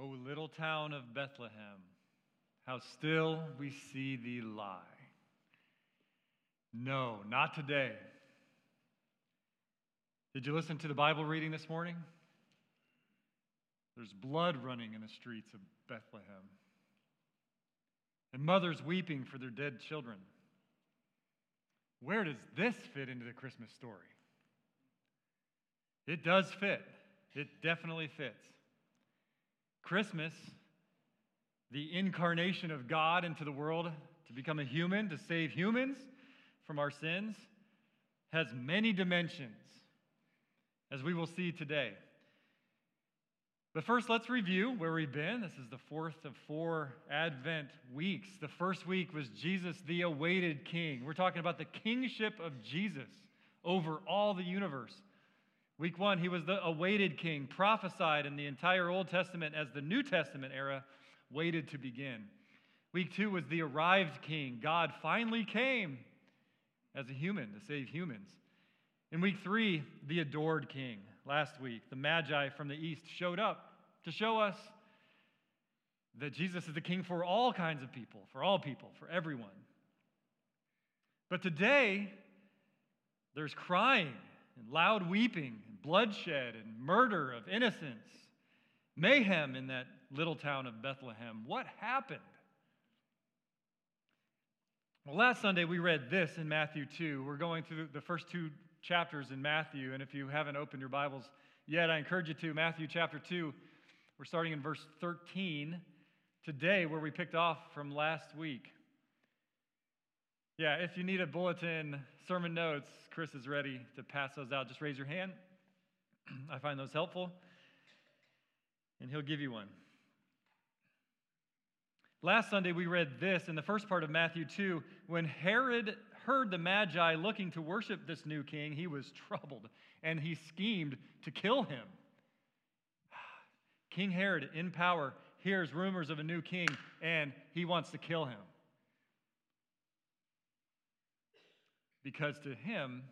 O little town of Bethlehem, how still we see thee lie. No, not today. Did you listen to the Bible reading this morning? There's blood running in the streets of Bethlehem, and mothers weeping for their dead children. Where does this fit into the Christmas story? It does fit. It definitely fits. Christmas, the incarnation of God into the world to become a human, to save humans from our sins, has many dimensions, as we will see today. But first, let's review where we've been. This is the fourth of four Advent weeks. The first week was Jesus, the awaited King. We're talking about the kingship of Jesus over all the universe. Week one, he was the awaited king, prophesied in the entire Old Testament as the New Testament era waited to begin. Week two was the arrived king. God finally came as a human to save humans. In week three, the adored king. Last week, the Magi from the east showed up to show us that Jesus is the king for all kinds of people, for all people, for everyone. But today, there's crying and loud weeping bloodshed and murder of innocents, mayhem in that little town of Bethlehem. What happened? Well, last Sunday we read this in Matthew 2. We're going through the first two chapters in Matthew, and if you haven't opened your Bibles yet, I encourage you to. Matthew chapter 2, we're starting in verse 13 today, where we picked off from last week. Yeah, if you need a bulletin, sermon notes, Chris is ready to pass those out. Just raise your hand. I find those helpful, and he'll give you one. Last Sunday, we read this in the first part of Matthew 2. When Herod heard the Magi looking to worship this new king, he was troubled and he schemed to kill him. King Herod, in power, hears rumors of a new king and he wants to kill him. Because to him,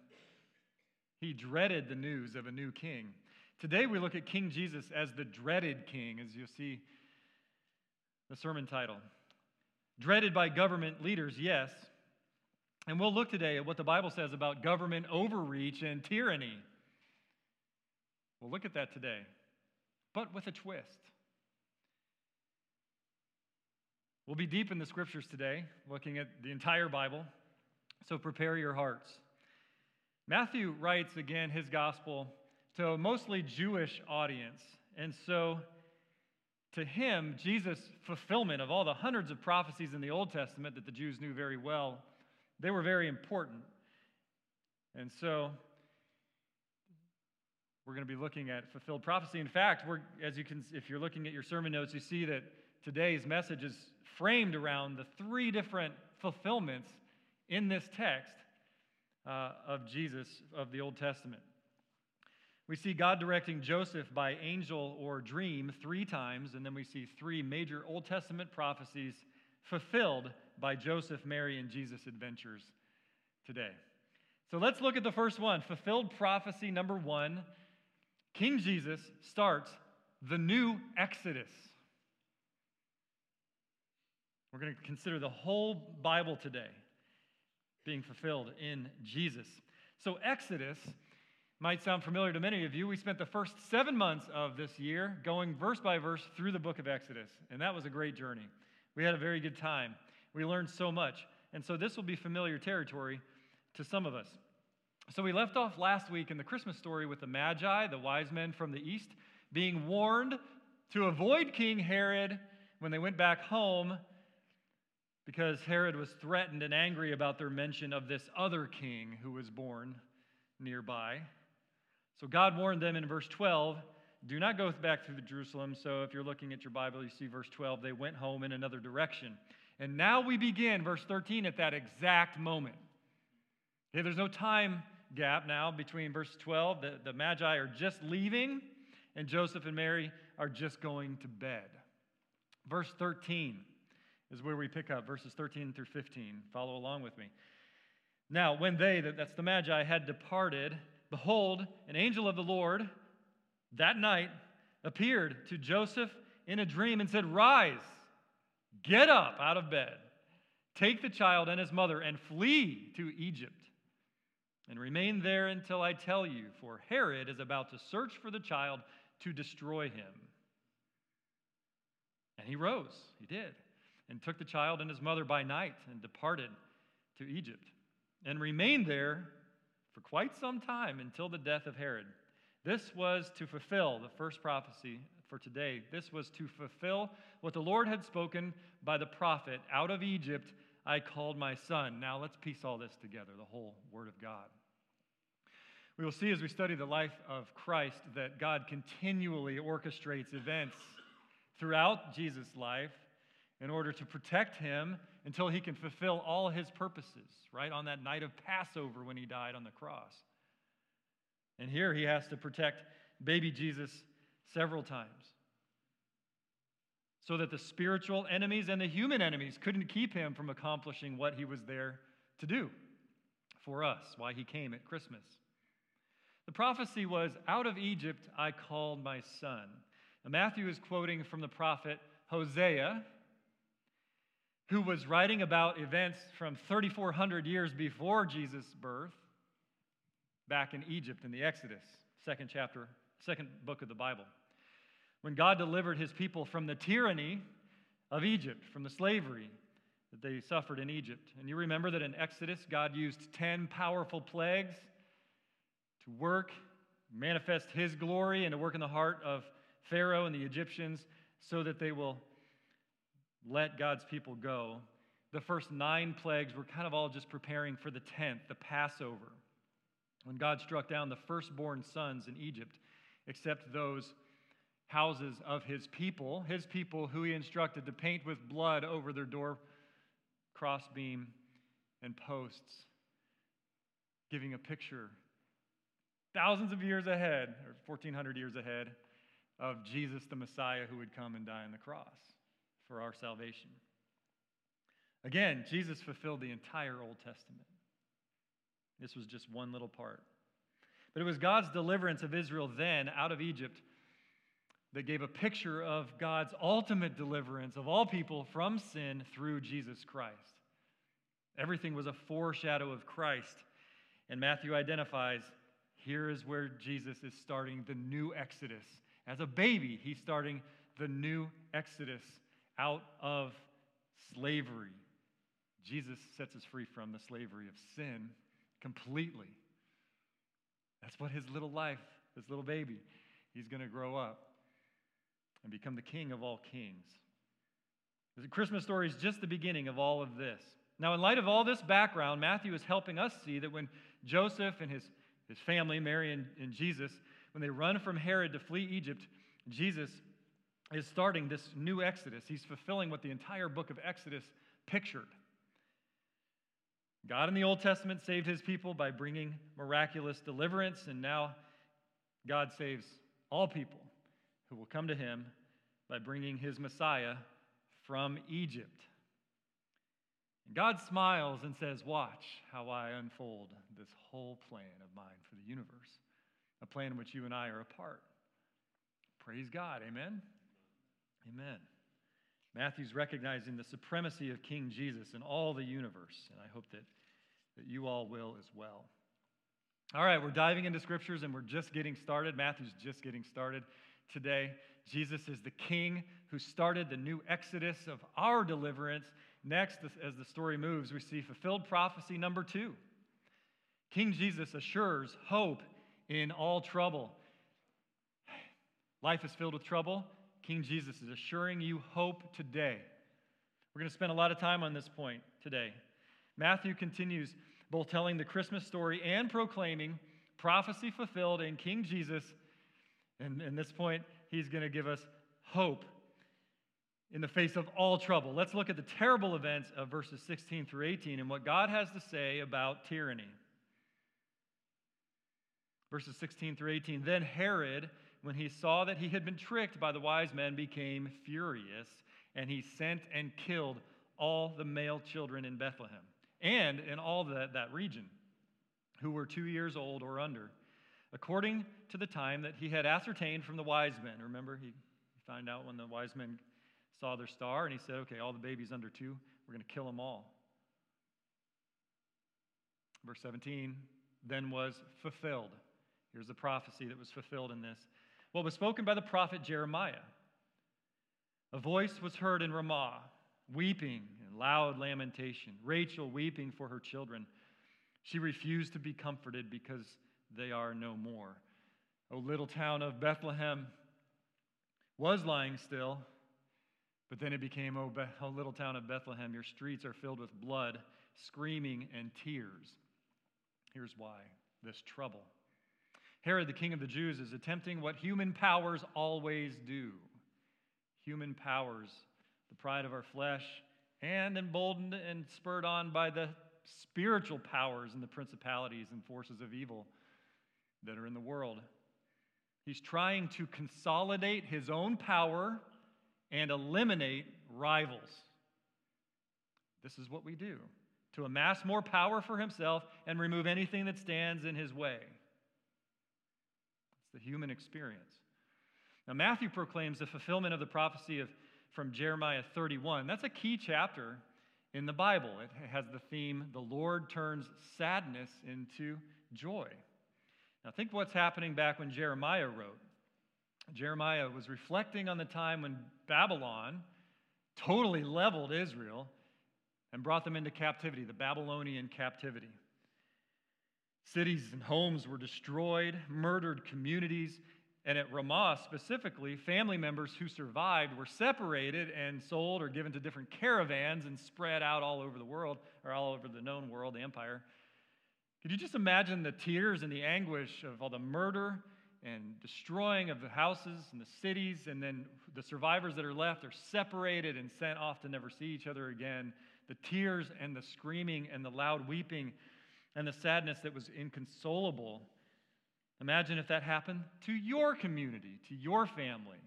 he dreaded the news of a new king. Today we look at King Jesus as the dreaded king, as you'll see the sermon title. Dreaded by government leaders, yes. And we'll look today at what the Bible says about government overreach and tyranny. We'll look at that today, but with a twist. We'll be deep in the scriptures today, looking at the entire Bible, so prepare your hearts. Matthew writes again his gospel to a mostly Jewish audience. And so, to him, Jesus' fulfillment of all the hundreds of prophecies in the Old Testament that the Jews knew very well, they were very important. And so, we're going to be looking at fulfilled prophecy. In fact, we're, as you can, if you're looking at your sermon notes, you see that today's message is framed around the three different fulfillments in this text uh, of Jesus of the Old Testament. We see God directing Joseph by angel or dream three times, and then we see three major Old Testament prophecies fulfilled by Joseph, Mary, and Jesus' adventures today. So let's look at the first one fulfilled prophecy number one. King Jesus starts the new Exodus. We're going to consider the whole Bible today being fulfilled in Jesus. So, Exodus might sound familiar to many of you. We spent the first seven months of this year going verse by verse through the book of Exodus, and that was a great journey. We had a very good time. We learned so much. And so, this will be familiar territory to some of us. So, we left off last week in the Christmas story with the Magi, the wise men from the east, being warned to avoid King Herod when they went back home because Herod was threatened and angry about their mention of this other king who was born nearby. So God warned them in verse 12 do not go back through Jerusalem. So if you're looking at your Bible, you see verse 12, they went home in another direction. And now we begin, verse 13, at that exact moment. Okay, there's no time gap now between verse 12. The, the Magi are just leaving, and Joseph and Mary are just going to bed. Verse 13 is where we pick up verses 13 through 15. Follow along with me. Now, when they, that's the Magi, had departed, behold, an angel of the Lord that night appeared to Joseph in a dream and said, Rise, get up out of bed, take the child and his mother, and flee to Egypt. And remain there until I tell you, for Herod is about to search for the child to destroy him. And he rose, he did, and took the child and his mother by night and departed to Egypt, and remained there for quite some time until the death of Herod. This was to fulfill the first prophecy for today. This was to fulfill what the Lord had spoken by the prophet Out of Egypt I called my son. Now let's piece all this together, the whole Word of God. We will see as we study the life of Christ that God continually orchestrates events throughout Jesus' life in order to protect him until he can fulfill all his purposes, right? On that night of Passover when he died on the cross. And here he has to protect baby Jesus several times so that the spiritual enemies and the human enemies couldn't keep him from accomplishing what he was there to do for us, why he came at Christmas. The prophecy was, Out of Egypt I called my son. Now, Matthew is quoting from the prophet Hosea, who was writing about events from 3,400 years before Jesus' birth back in Egypt in the Exodus, second chapter, second book of the Bible. When God delivered his people from the tyranny of Egypt, from the slavery that they suffered in Egypt. And you remember that in Exodus, God used 10 powerful plagues to work, manifest his glory, and to work in the heart of Pharaoh and the Egyptians so that they will let God's people go. The first nine plagues were kind of all just preparing for the tenth, the Passover, when God struck down the firstborn sons in Egypt, except those houses of his people, his people who he instructed to paint with blood over their door crossbeam and posts, giving a picture thousands of years ahead, or 1,400 years ahead, of Jesus the Messiah who would come and die on the cross for our salvation. Again, Jesus fulfilled the entire Old Testament. This was just one little part. But it was God's deliverance of Israel then out of Egypt that gave a picture of God's ultimate deliverance of all people from sin through Jesus Christ. Everything was a foreshadow of Christ. And Matthew identifies here is where Jesus is starting the new Exodus. As a baby, he's starting the new Exodus out of slavery. Jesus sets us free from the slavery of sin completely. That's what his little life, this little baby, he's going to grow up and become the king of all kings. The Christmas story is just the beginning of all of this. Now, in light of all this background, Matthew is helping us see that when Joseph and his, his family, Mary and, and Jesus, when they run from Herod to flee Egypt, Jesus is starting this new Exodus. He's fulfilling what the entire book of Exodus pictured. God in the Old Testament saved his people by bringing miraculous deliverance, and now God saves all people who will come to him by bringing his Messiah from Egypt. And God smiles and says, Watch how I unfold this whole plan of mine for the universe, a plan in which you and I are a part. Praise God. Amen. Amen. Matthew's recognizing the supremacy of King Jesus in all the universe, and I hope that, that you all will as well. All right, we're diving into scriptures and we're just getting started. Matthew's just getting started today. Jesus is the king who started the new exodus of our deliverance. Next, as the story moves, we see fulfilled prophecy number two. King Jesus assures hope in all trouble. Life is filled with trouble. King Jesus is assuring you hope today. We're going to spend a lot of time on this point today. Matthew continues both telling the Christmas story and proclaiming prophecy fulfilled in King Jesus. And at this point, he's going to give us hope in the face of all trouble. Let's look at the terrible events of verses 16 through 18 and what God has to say about tyranny. Verses 16 through 18. Then Herod when he saw that he had been tricked by the wise men, became furious, and he sent and killed all the male children in Bethlehem and in all that, that region who were two years old or under, according to the time that he had ascertained from the wise men. Remember, he found out when the wise men saw their star, and he said, Okay, all the babies under two, we're going to kill them all. Verse 17 then was fulfilled. Here's the prophecy that was fulfilled in this. What was spoken by the prophet Jeremiah. A voice was heard in Ramah, weeping and loud lamentation, Rachel weeping for her children. She refused to be comforted because they are no more. O little town of Bethlehem was lying still, but then it became, oh, O, Be- o little town of Bethlehem, your streets are filled with blood, screaming, and tears. Here's why this trouble. Herod, the king of the Jews, is attempting what human powers always do. Human powers, the pride of our flesh, and emboldened and spurred on by the spiritual powers and the principalities and forces of evil that are in the world. He's trying to consolidate his own power and eliminate rivals. This is what we do to amass more power for himself and remove anything that stands in his way. It's the human experience. Now, Matthew proclaims the fulfillment of the prophecy of, from Jeremiah 31. That's a key chapter in the Bible. It has the theme, the Lord turns sadness into joy. Now, think what's happening back when Jeremiah wrote. Jeremiah was reflecting on the time when Babylon totally leveled Israel and brought them into captivity, the Babylonian captivity. Cities and homes were destroyed, murdered communities, and at Ramah specifically, family members who survived were separated and sold or given to different caravans and spread out all over the world, or all over the known world, the empire. Could you just imagine the tears and the anguish of all the murder and destroying of the houses and the cities, and then the survivors that are left are separated and sent off to never see each other again? The tears and the screaming and the loud weeping and the sadness that was inconsolable. Imagine if that happened to your community, to your family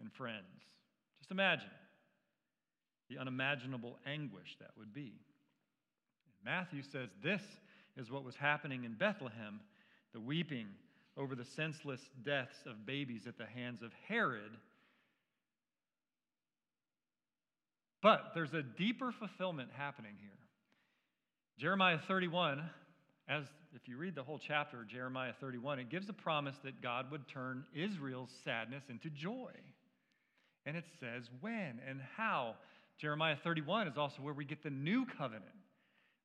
and friends. Just imagine the unimaginable anguish that would be. Matthew says this is what was happening in Bethlehem the weeping over the senseless deaths of babies at the hands of Herod. But there's a deeper fulfillment happening here. Jeremiah 31, as if you read the whole chapter Jeremiah 31, it gives a promise that God would turn Israel's sadness into joy. And it says when and how. Jeremiah 31 is also where we get the new covenant.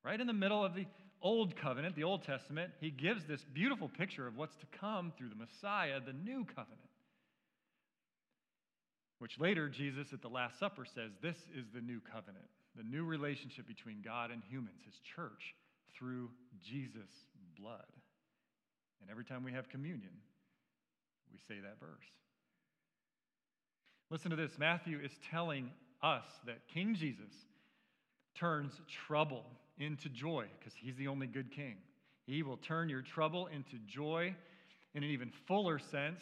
Right in the middle of the Old Covenant, the Old Testament, he gives this beautiful picture of what's to come through the Messiah, the new covenant. Which later Jesus at the Last Supper says this is the new covenant, the new relationship between God and humans, his church, through Jesus' blood. And every time we have communion, we say that verse. Listen to this Matthew is telling us that King Jesus turns trouble into joy because he's the only good king. He will turn your trouble into joy in an even fuller sense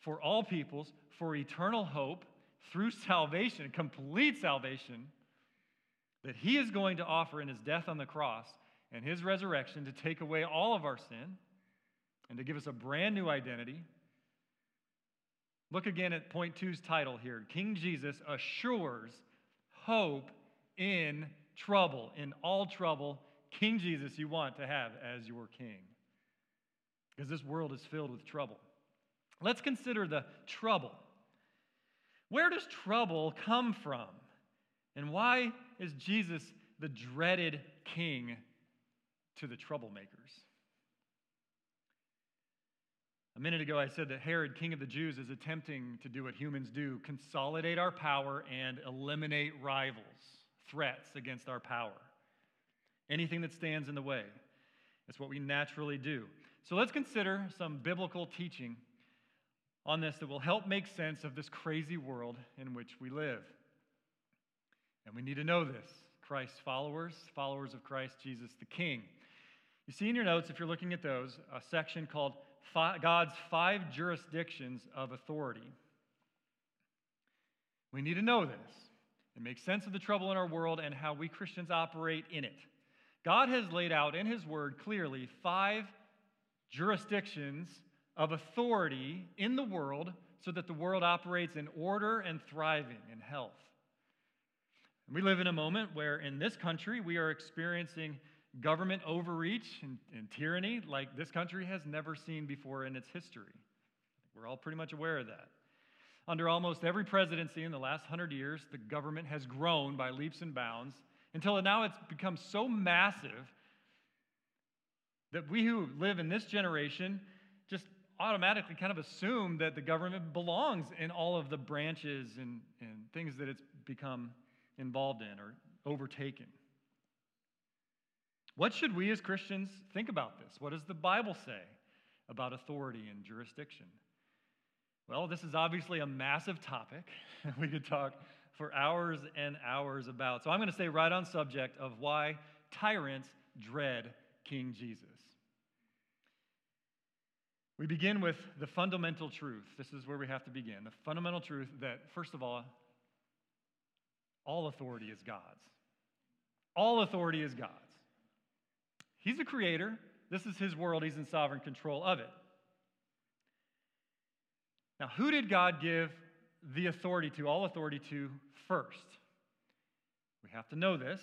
for all peoples, for eternal hope through salvation, complete salvation that he is going to offer in his death on the cross and his resurrection to take away all of our sin and to give us a brand new identity. Look again at point two's title here King Jesus assures hope in trouble, in all trouble, King Jesus you want to have as your king. Because this world is filled with trouble. Let's consider the trouble. Where does trouble come from? And why is Jesus the dreaded king to the troublemakers? A minute ago, I said that Herod, king of the Jews, is attempting to do what humans do consolidate our power and eliminate rivals threats against our power. Anything that stands in the way. It's what we naturally do. So let's consider some biblical teaching on this that will help make sense of this crazy world in which we live. And we need to know this Christ's followers, followers of Christ Jesus the King. You see in your notes, if you're looking at those, a section called God's Five Jurisdictions of Authority. We need to know this and make sense of the trouble in our world and how we Christians operate in it. God has laid out in His Word clearly five jurisdictions of authority in the world so that the world operates in order and thriving in health. And we live in a moment where in this country we are experiencing government overreach and, and, tyranny like this country has never seen before in its history. We're all pretty much aware of that. Under almost every presidency in the last hundred years, the government has grown by leaps and bounds until now it's become so massive that we who live in this generation just automatically kind of assume that the government belongs in all of the branches and, and things that it's become involved in or overtaken. What should we as Christians think about this? What does the Bible say about authority and jurisdiction? Well, this is obviously a massive topic we could talk for hours and hours about. So I'm going to stay right on subject of why tyrants dread King Jesus. We begin with the fundamental truth. This is where we have to begin. The fundamental truth that, first of all, all authority is God's. All authority is God's. He's the creator. This is his world. He's in sovereign control of it. Now, who did God give the authority to, all authority to, first? We have to know this.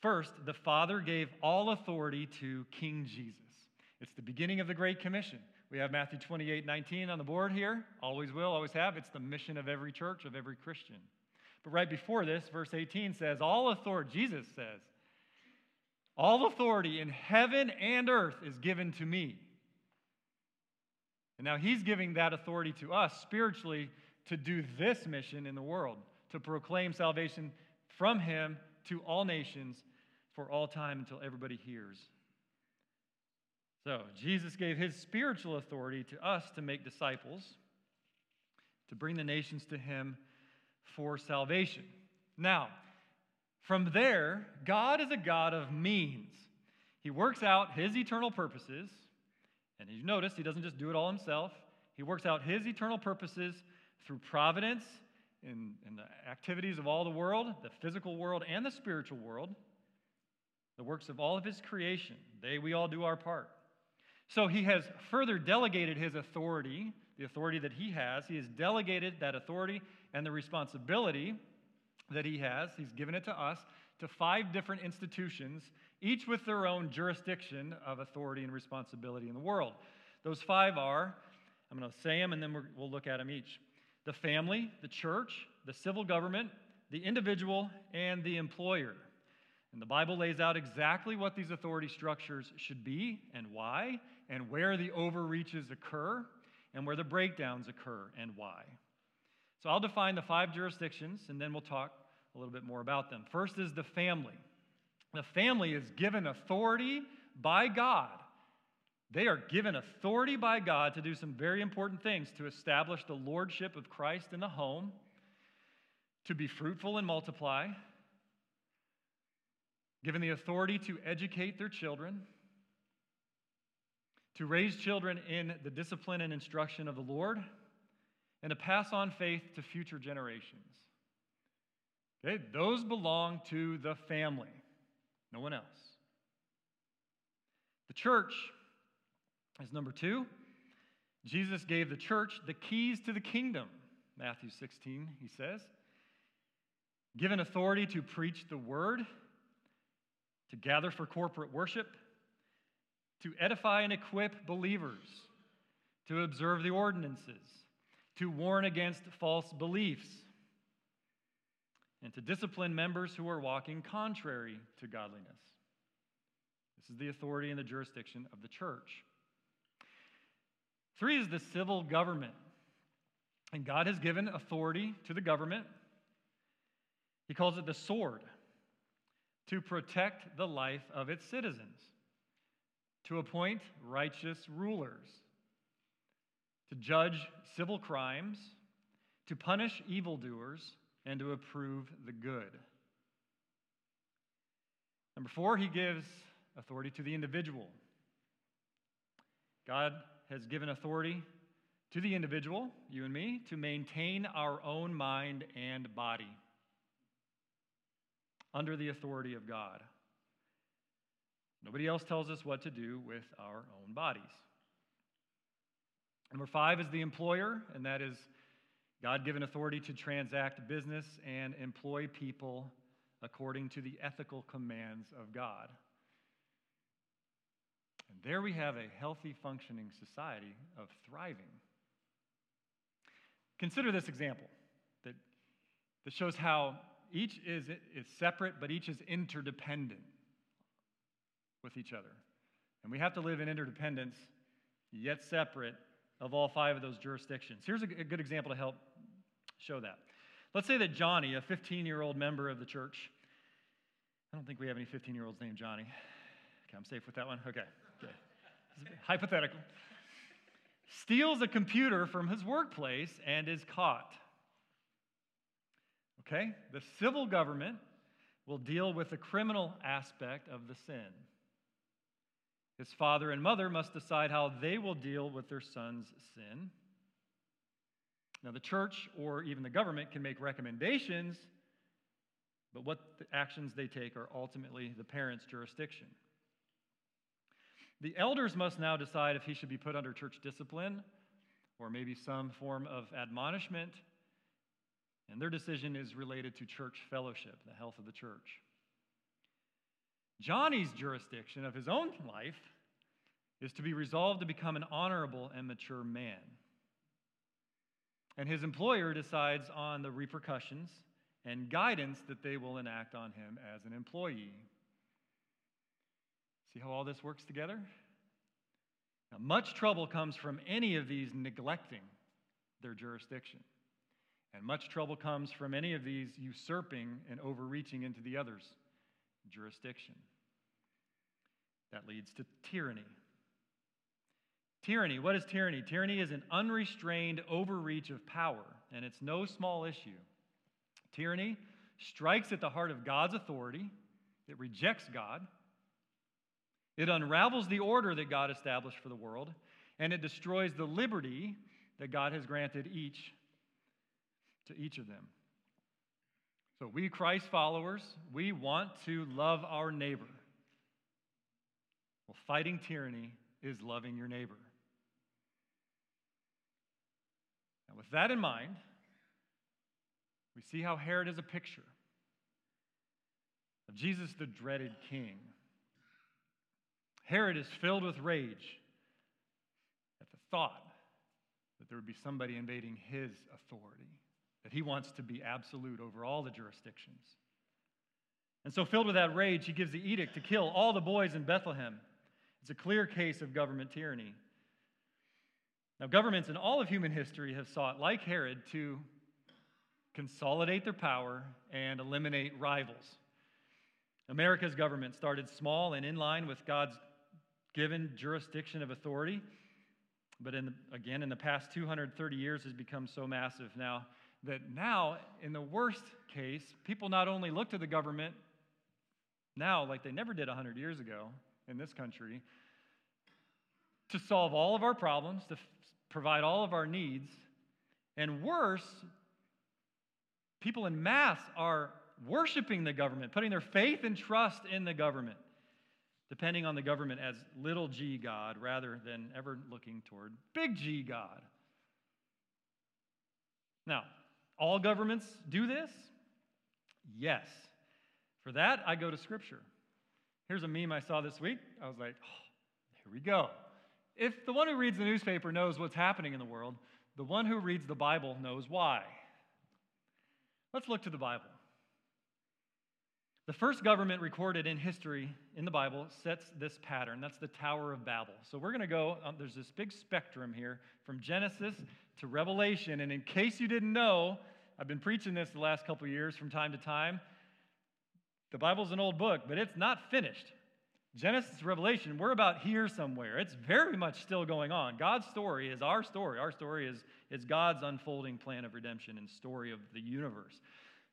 First, the Father gave all authority to King Jesus. It's the beginning of the Great Commission. We have Matthew 28 19 on the board here. Always will, always have. It's the mission of every church, of every Christian. But right before this, verse 18 says, All authority, Jesus says, all authority in heaven and earth is given to me. And now he's giving that authority to us spiritually to do this mission in the world, to proclaim salvation from him to all nations for all time until everybody hears. So, Jesus gave his spiritual authority to us to make disciples, to bring the nations to him for salvation. Now, from there, God is a God of means. He works out his eternal purposes, and you notice he doesn't just do it all himself. He works out his eternal purposes through providence in, in the activities of all the world, the physical world and the spiritual world, the works of all of his creation. They, we all do our part. So he has further delegated his authority, the authority that he has. He has delegated that authority and the responsibility that he has, he's given it to us, to five different institutions, each with their own jurisdiction of authority and responsibility in the world. Those five are, I'm going to say them and then we'll look at them each the family, the church, the civil government, the individual, and the employer. And the Bible lays out exactly what these authority structures should be and why, and where the overreaches occur, and where the breakdowns occur and why. So I'll define the five jurisdictions, and then we'll talk a little bit more about them. First is the family. The family is given authority by God. They are given authority by God to do some very important things to establish the lordship of Christ in the home, to be fruitful and multiply, given the authority to educate their children, to raise children in the discipline and instruction of the Lord, and to pass on faith to future generations. Okay, those belong to the family, no one else. The church is number two. Jesus gave the church the keys to the kingdom. Matthew 16, he says. Given authority to preach the word, to gather for corporate worship, to edify and equip believers, to observe the ordinances, to warn against false beliefs and to discipline members who are walking contrary to godliness. This is the authority and the jurisdiction of the church. Three is the civil government. And God has given authority to the government. He calls it the sword to protect the life of its citizens, to appoint righteous rulers, to judge civil crimes, to punish evildoers and to approve the good. Number four, he gives authority to the individual. God has given authority to the individual, you and me, to maintain our own mind and body under the authority of God. Nobody else tells us what to do with our own bodies. Number five is the employer, and that is God given authority to transact business and employ people according to the ethical commands of God. And there we have a healthy, functioning society of thriving. Consider this example that, that shows how each is, is separate, but each is interdependent with each other. And we have to live in interdependence, yet separate, of all five of those jurisdictions. Here's a, a good example to help show that. Let's say that Johnny, a 15 year old member of the church, I don't think we have any 15 year olds named Johnny. Okay, I'm safe with that one? Okay, okay. Hypothetical. Steals a computer from his workplace and is caught. Okay? The civil government will deal with the criminal aspect of the sin. His father and mother must decide how they will deal with their son's sin. Now, the church or even the government can make recommendations, but what the actions they take are ultimately the parent's jurisdiction. The elders must now decide if he should be put under church discipline or maybe some form of admonishment, and their decision is related to church fellowship, the health of the church. Johnny's jurisdiction of his own life is to be resolved to become an honorable and mature man. And his employer decides on the repercussions and guidance that they will enact on him as an employee. See how all this works together? Now, much trouble comes from any of these neglecting their jurisdiction. And much trouble comes from any of these usurping and overreaching into the other's jurisdiction. That leads to tyranny. Tyranny, what is tyranny? Tyranny is an unrestrained overreach of power, and it's no small issue. Tyranny strikes at the heart of God's authority, it rejects God, it unravels the order that God established for the world, and it destroys the liberty that God has granted each to each of them. So, we Christ followers, we want to love our neighbor. Well, fighting tyranny is loving your neighbor. Now, with that in mind, we see how Herod is a picture of Jesus, the dreaded king. Herod is filled with rage at the thought that there would be somebody invading his authority, that he wants to be absolute over all the jurisdictions. And so, filled with that rage, he gives the edict to kill all the boys in Bethlehem. It's a clear case of government tyranny. Now, governments in all of human history have sought, like Herod, to consolidate their power and eliminate rivals. America's government started small and in line with God's given jurisdiction of authority, but in the, again, in the past 230 years, has become so massive now that now, in the worst case, people not only look to the government now, like they never did 100 years ago in this country, to solve all of our problems, to f- provide all of our needs, and worse, people in mass are worshiping the government, putting their faith and trust in the government depending on the government as little g God rather than ever looking toward big G God. Now, all governments do this? Yes. For that, I go to Scripture. Here's a meme I saw this week. I was like, oh, here we go. If the one who reads the newspaper knows what's happening in the world, the one who reads the Bible knows why. Let's look to the Bible. The first government recorded in history in the Bible sets this pattern. That's the Tower of Babel. So we're going to go, um, there's this big spectrum here from Genesis to Revelation. And in case you didn't know, I've been preaching this the last couple years from time to time. The Bible's an old book, but it's not finished. Genesis Revelation, we're about here somewhere. It's very much still going on. God's story is our story. Our story is, is God's unfolding plan of redemption and story of the universe.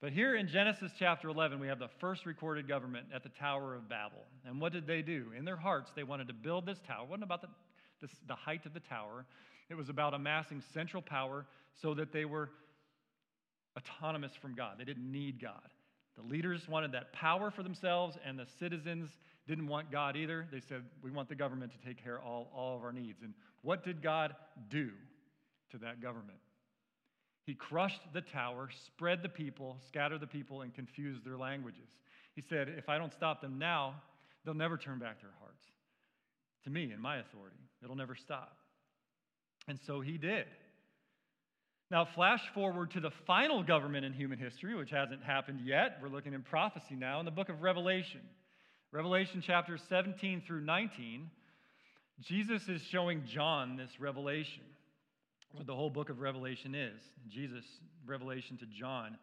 But here in Genesis chapter 11, we have the first recorded government at the Tower of Babel. And what did they do? In their hearts, they wanted to build this tower. It wasn't about the, the height of the tower, it was about amassing central power so that they were autonomous from God. They didn't need God. The leaders wanted that power for themselves, and the citizens didn't want God either. They said, We want the government to take care of all, all of our needs. And what did God do? to that government. He crushed the tower, spread the people, scattered the people, and confused their languages. He said, If I don't stop them now, they'll never turn back their hearts to me and my authority. It'll never stop. And so he did. Now, flash forward to the final government in human history, which hasn't happened yet. We're looking in prophecy now in the book of Revelation. Revelation chapters 17 through 19, Jesus is showing John this revelation, what the whole book of Revelation is. Jesus' revelation to John.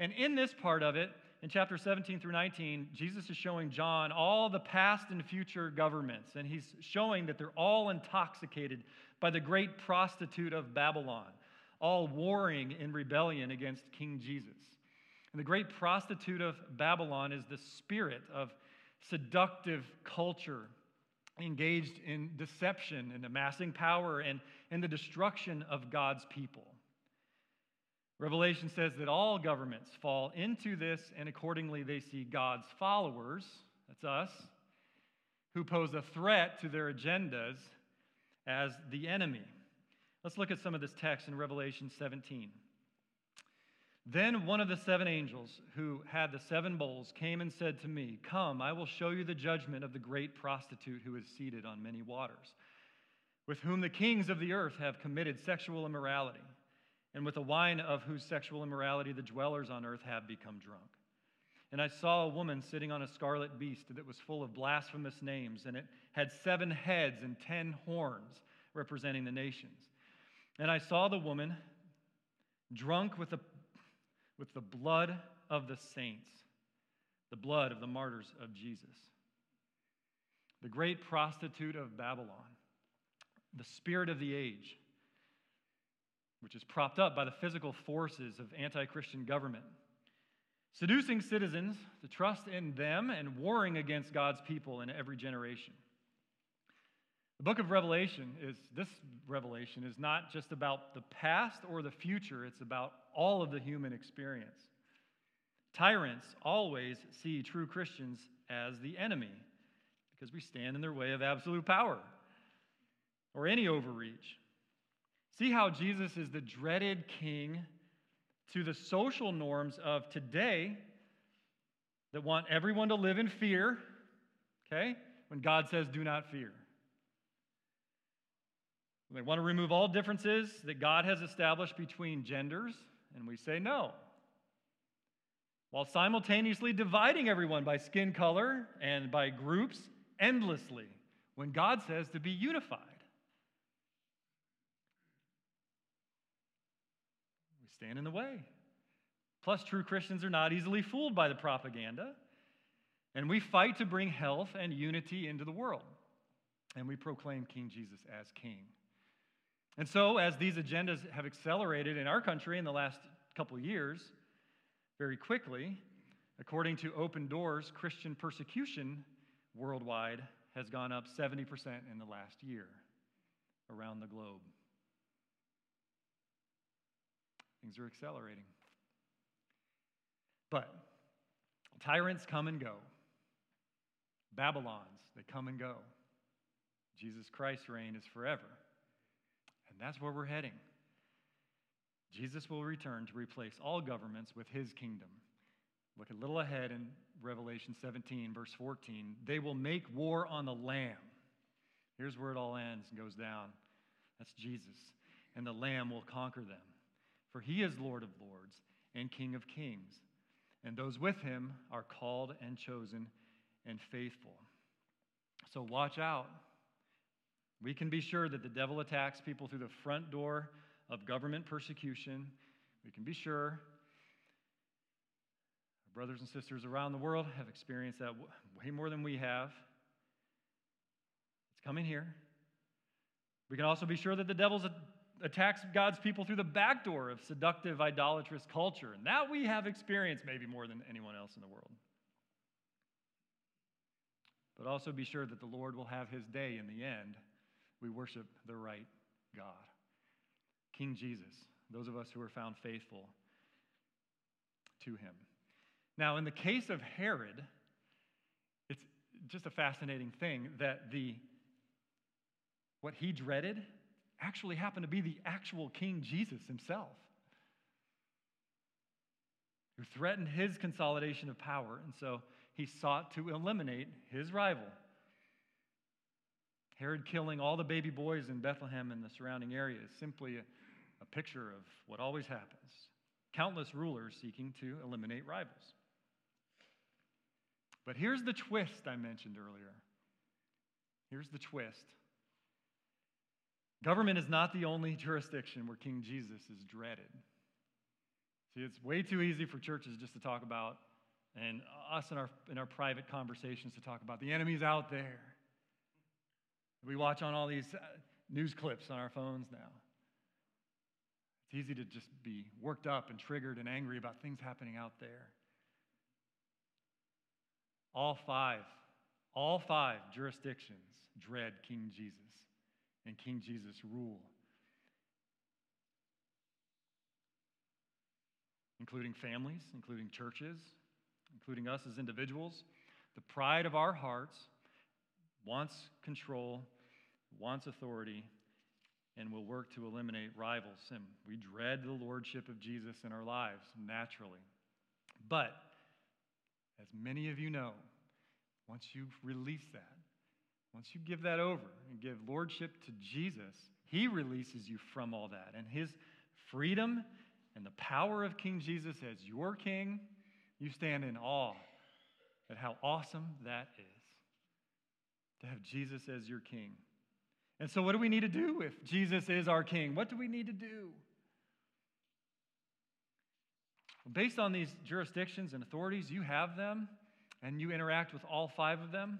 And in this part of it, in chapter 17 through 19, Jesus is showing John all the past and future governments, and he's showing that they're all intoxicated by the great prostitute of Babylon all warring in rebellion against King Jesus. And the great prostitute of Babylon is the spirit of seductive culture engaged in deception and amassing power and, and the destruction of God's people. Revelation says that all governments fall into this, and accordingly, they see God's followers, that's us, who pose a threat to their agendas as the enemy. Let's look at some of this text in Revelation 17. Then one of the seven angels who had the seven bowls came and said to me, Come, I will show you the judgment of the great prostitute who is seated on many waters, with whom the kings of the earth have committed sexual immorality, and with the wine of whose sexual immorality the dwellers on earth have become drunk. And I saw a woman sitting on a scarlet beast that was full of blasphemous names, and it had seven heads and ten horns, representing the nations. And I saw the woman drunk with the, with the blood of the saints, the blood of the martyrs of Jesus. The great prostitute of Babylon, the spirit of the age, which is propped up by the physical forces of anti Christian government, seducing citizens to trust in them and warring against God's people in every generation. The book of Revelation is this revelation is not just about the past or the future, it's about all of the human experience. Tyrants always see true Christians as the enemy because we stand in their way of absolute power or any overreach. See how Jesus is the dreaded king to the social norms of today that want everyone to live in fear, okay? When God says, do not fear. They want to remove all differences that God has established between genders, and we say no. While simultaneously dividing everyone by skin color and by groups endlessly, when God says to be unified. We stand in the way. Plus, true Christians are not easily fooled by the propaganda, and we fight to bring health and unity into the world. And we proclaim King Jesus as King. And so, as these agendas have accelerated in our country in the last couple years, very quickly, according to Open Doors, Christian persecution worldwide has gone up 70% in the last year around the globe. Things are accelerating. But tyrants come and go, Babylons, they come and go. Jesus Christ's reign is forever. And that's where we're heading. Jesus will return to replace all governments with his kingdom. Look a little ahead in Revelation 17, verse 14. They will make war on the Lamb. Here's where it all ends and goes down. That's Jesus. And the Lamb will conquer them. For he is Lord of lords and King of kings. And those with him are called and chosen and faithful. So watch out. We can be sure that the devil attacks people through the front door of government persecution. We can be sure. Our brothers and sisters around the world have experienced that way more than we have. It's coming here. We can also be sure that the devil attacks God's people through the back door of seductive, idolatrous culture. And that we have experienced maybe more than anyone else in the world. But also be sure that the Lord will have his day in the end we worship the right God. King Jesus, those of us who are found faithful to him. Now, in the case of Herod, it's just a fascinating thing that the what he dreaded actually happened to be the actual King Jesus himself, who threatened his consolidation of power. And so he sought to eliminate his rival. Herod killing all the baby boys in Bethlehem and the surrounding area is simply a, a picture of what always happens countless rulers seeking to eliminate rivals. But here's the twist I mentioned earlier. Here's the twist government is not the only jurisdiction where King Jesus is dreaded. See, it's way too easy for churches just to talk about, and us in our, in our private conversations to talk about the enemy's out there. We watch on all these uh, news clips on our phones now. It's easy to just be worked up and triggered and angry about things happening out there. All five, all five jurisdictions dread King Jesus and King Jesus' rule, including families, including churches, including us as individuals. The pride of our hearts wants control, wants authority, and will work to eliminate rivals. And we dread the lordship of Jesus in our lives naturally. But, as many of you know, once you release that, once you give that over and give lordship to Jesus, he releases you from all that. And his freedom and the power of King Jesus as your king, you stand in awe at how awesome that is to have Jesus as your king. And so, what do we need to do if Jesus is our king? What do we need to do? Based on these jurisdictions and authorities, you have them and you interact with all five of them.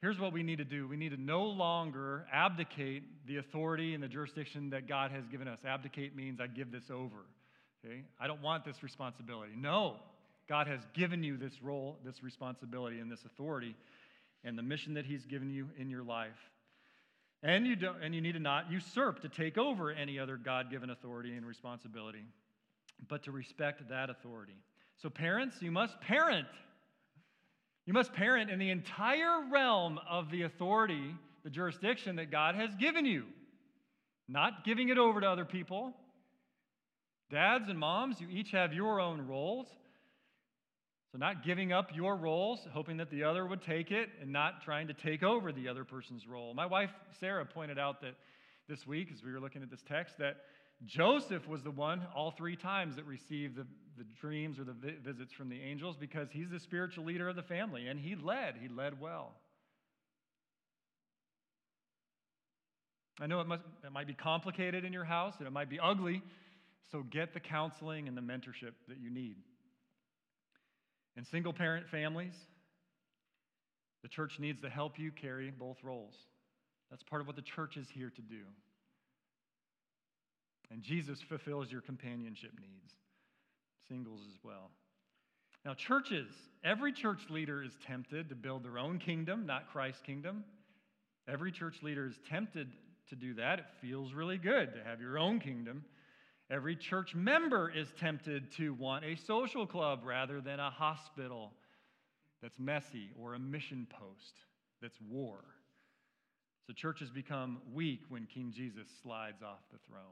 Here's what we need to do we need to no longer abdicate the authority and the jurisdiction that God has given us. Abdicate means I give this over. Okay? I don't want this responsibility. No, God has given you this role, this responsibility, and this authority, and the mission that He's given you in your life. And you, don't, and you need to not usurp to take over any other God given authority and responsibility, but to respect that authority. So, parents, you must parent. You must parent in the entire realm of the authority, the jurisdiction that God has given you, not giving it over to other people. Dads and moms, you each have your own roles. So, not giving up your roles, hoping that the other would take it, and not trying to take over the other person's role. My wife, Sarah, pointed out that this week, as we were looking at this text, that Joseph was the one all three times that received the, the dreams or the vi- visits from the angels because he's the spiritual leader of the family, and he led. He led well. I know it, must, it might be complicated in your house and it might be ugly, so get the counseling and the mentorship that you need. In single parent families, the church needs to help you carry both roles. That's part of what the church is here to do. And Jesus fulfills your companionship needs, singles as well. Now, churches, every church leader is tempted to build their own kingdom, not Christ's kingdom. Every church leader is tempted to do that. It feels really good to have your own kingdom. Every church member is tempted to want a social club rather than a hospital that's messy or a mission post that's war. So churches become weak when King Jesus slides off the throne.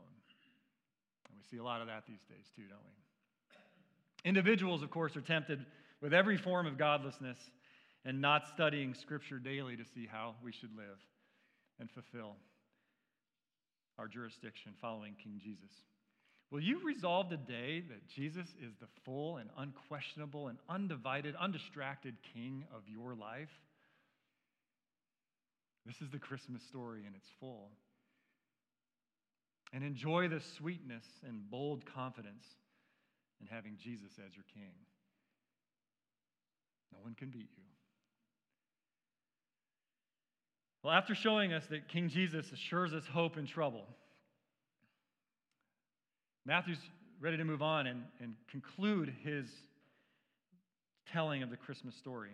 And we see a lot of that these days too, don't we? Individuals, of course, are tempted with every form of godlessness and not studying Scripture daily to see how we should live and fulfill our jurisdiction following King Jesus. Will you resolve today that Jesus is the full and unquestionable and undivided, undistracted King of your life? This is the Christmas story in its full. And enjoy the sweetness and bold confidence in having Jesus as your King. No one can beat you. Well, after showing us that King Jesus assures us hope in trouble, Matthew's ready to move on and, and conclude his telling of the Christmas story.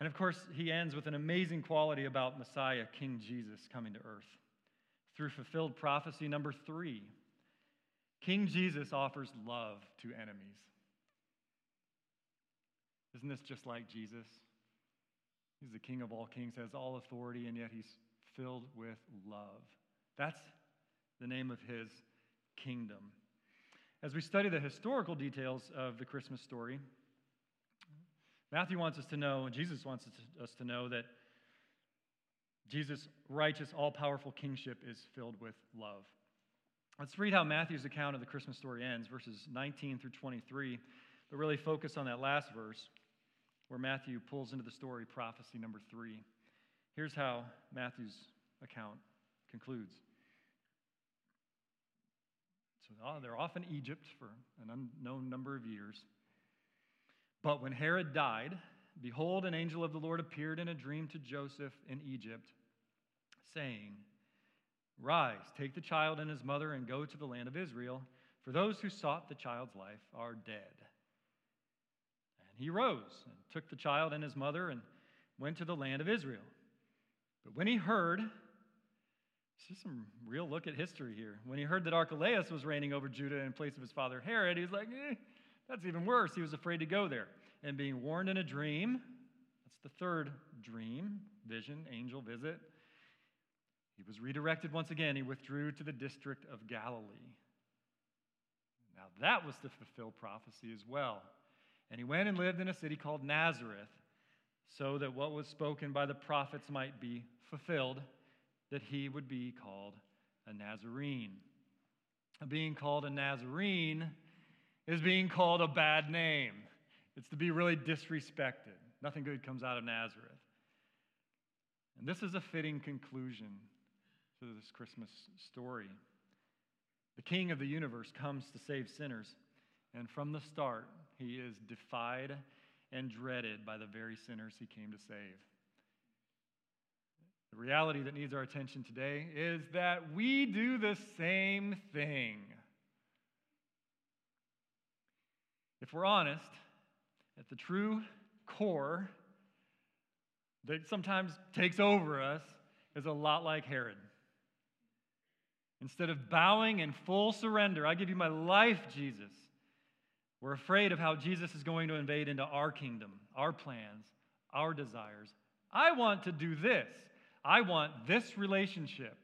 And of course, he ends with an amazing quality about Messiah, King Jesus, coming to earth. Through fulfilled prophecy number three, King Jesus offers love to enemies. Isn't this just like Jesus? He's the King of all kings, has all authority, and yet he's filled with love. That's the name of his kingdom. As we study the historical details of the Christmas story, Matthew wants us to know, and Jesus wants us to know, that Jesus' righteous, all powerful kingship is filled with love. Let's read how Matthew's account of the Christmas story ends, verses 19 through 23, but really focus on that last verse where Matthew pulls into the story prophecy number three. Here's how Matthew's account concludes. So ah, they're off in Egypt for an unknown number of years. But when Herod died, behold, an angel of the Lord appeared in a dream to Joseph in Egypt, saying, Rise, take the child and his mother, and go to the land of Israel, for those who sought the child's life are dead. And he rose and took the child and his mother and went to the land of Israel. But when he heard, this is some real look at history here. When he heard that Archelaus was reigning over Judah in place of his father Herod, he was like, eh, that's even worse. He was afraid to go there. And being warned in a dream, that's the third dream, vision, angel visit, he was redirected once again. He withdrew to the district of Galilee. Now, that was to fulfill prophecy as well. And he went and lived in a city called Nazareth, so that what was spoken by the prophets might be fulfilled, that he would be called a Nazarene. Being called a Nazarene is being called a bad name. It's to be really disrespected. Nothing good comes out of Nazareth. And this is a fitting conclusion to this Christmas story. The King of the universe comes to save sinners, and from the start, he is defied and dreaded by the very sinners he came to save. The reality that needs our attention today is that we do the same thing. If we're honest, at the true core that sometimes takes over us is a lot like Herod. Instead of bowing in full surrender, I give you my life, Jesus. We're afraid of how Jesus is going to invade into our kingdom, our plans, our desires. I want to do this. I want this relationship.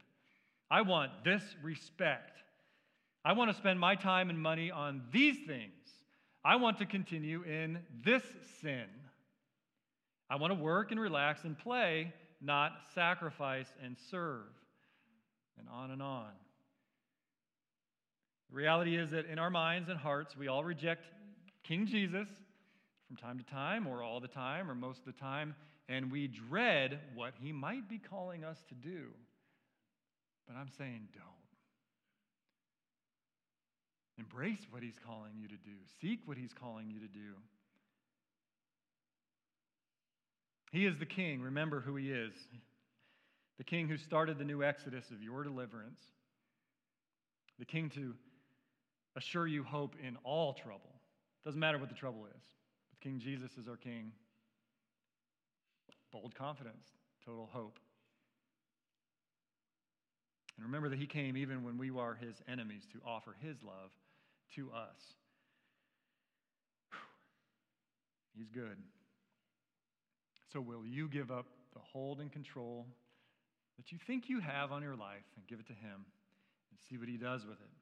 I want this respect. I want to spend my time and money on these things. I want to continue in this sin. I want to work and relax and play, not sacrifice and serve. And on and on. The reality is that in our minds and hearts, we all reject King Jesus from time to time, or all the time, or most of the time, and we dread what he might be calling us to do. But I'm saying don't. Embrace what he's calling you to do, seek what he's calling you to do. He is the king. Remember who he is the king who started the new exodus of your deliverance, the king to assure you hope in all trouble. Doesn't matter what the trouble is. But King Jesus is our King. Bold confidence, total hope. And remember that He came even when we were His enemies to offer His love to us. He's good. So, will you give up the hold and control that you think you have on your life and give it to Him and see what He does with it?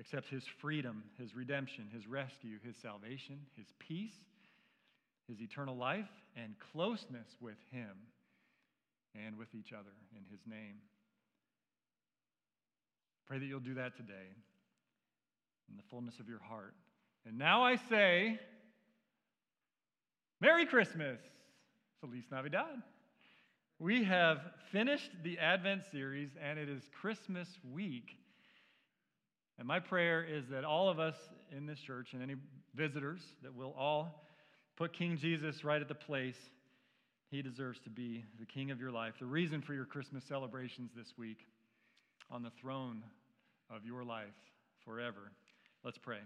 Accept his freedom, his redemption, his rescue, his salvation, his peace, his eternal life, and closeness with him and with each other in his name. Pray that you'll do that today in the fullness of your heart. And now I say, Merry Christmas! Feliz Navidad! We have finished the Advent series, and it is Christmas week. And my prayer is that all of us in this church and any visitors, that we'll all put King Jesus right at the place he deserves to be, the king of your life, the reason for your Christmas celebrations this week, on the throne of your life forever. Let's pray.